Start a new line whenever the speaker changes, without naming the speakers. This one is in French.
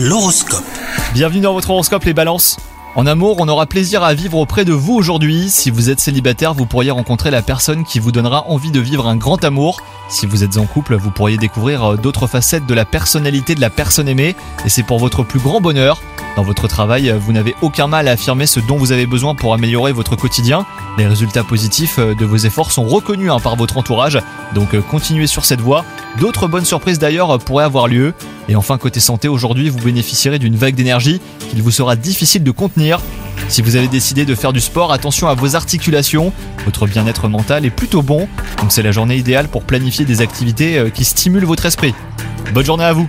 L'horoscope.
Bienvenue dans votre horoscope les balances. En amour, on aura plaisir à vivre auprès de vous aujourd'hui. Si vous êtes célibataire, vous pourriez rencontrer la personne qui vous donnera envie de vivre un grand amour. Si vous êtes en couple, vous pourriez découvrir euh, d'autres facettes de la personnalité de la personne aimée et c'est pour votre plus grand bonheur. Dans votre travail, vous n'avez aucun mal à affirmer ce dont vous avez besoin pour améliorer votre quotidien. Les résultats positifs euh, de vos efforts sont reconnus hein, par votre entourage, donc euh, continuez sur cette voie. D'autres bonnes surprises d'ailleurs pourraient avoir lieu. Et enfin, côté santé, aujourd'hui, vous bénéficierez d'une vague d'énergie qu'il vous sera difficile de contenir. Si vous avez décidé de faire du sport, attention à vos articulations. Votre bien-être mental est plutôt bon, donc c'est la journée idéale pour planifier des activités euh, qui stimulent votre esprit. Bonne journée à vous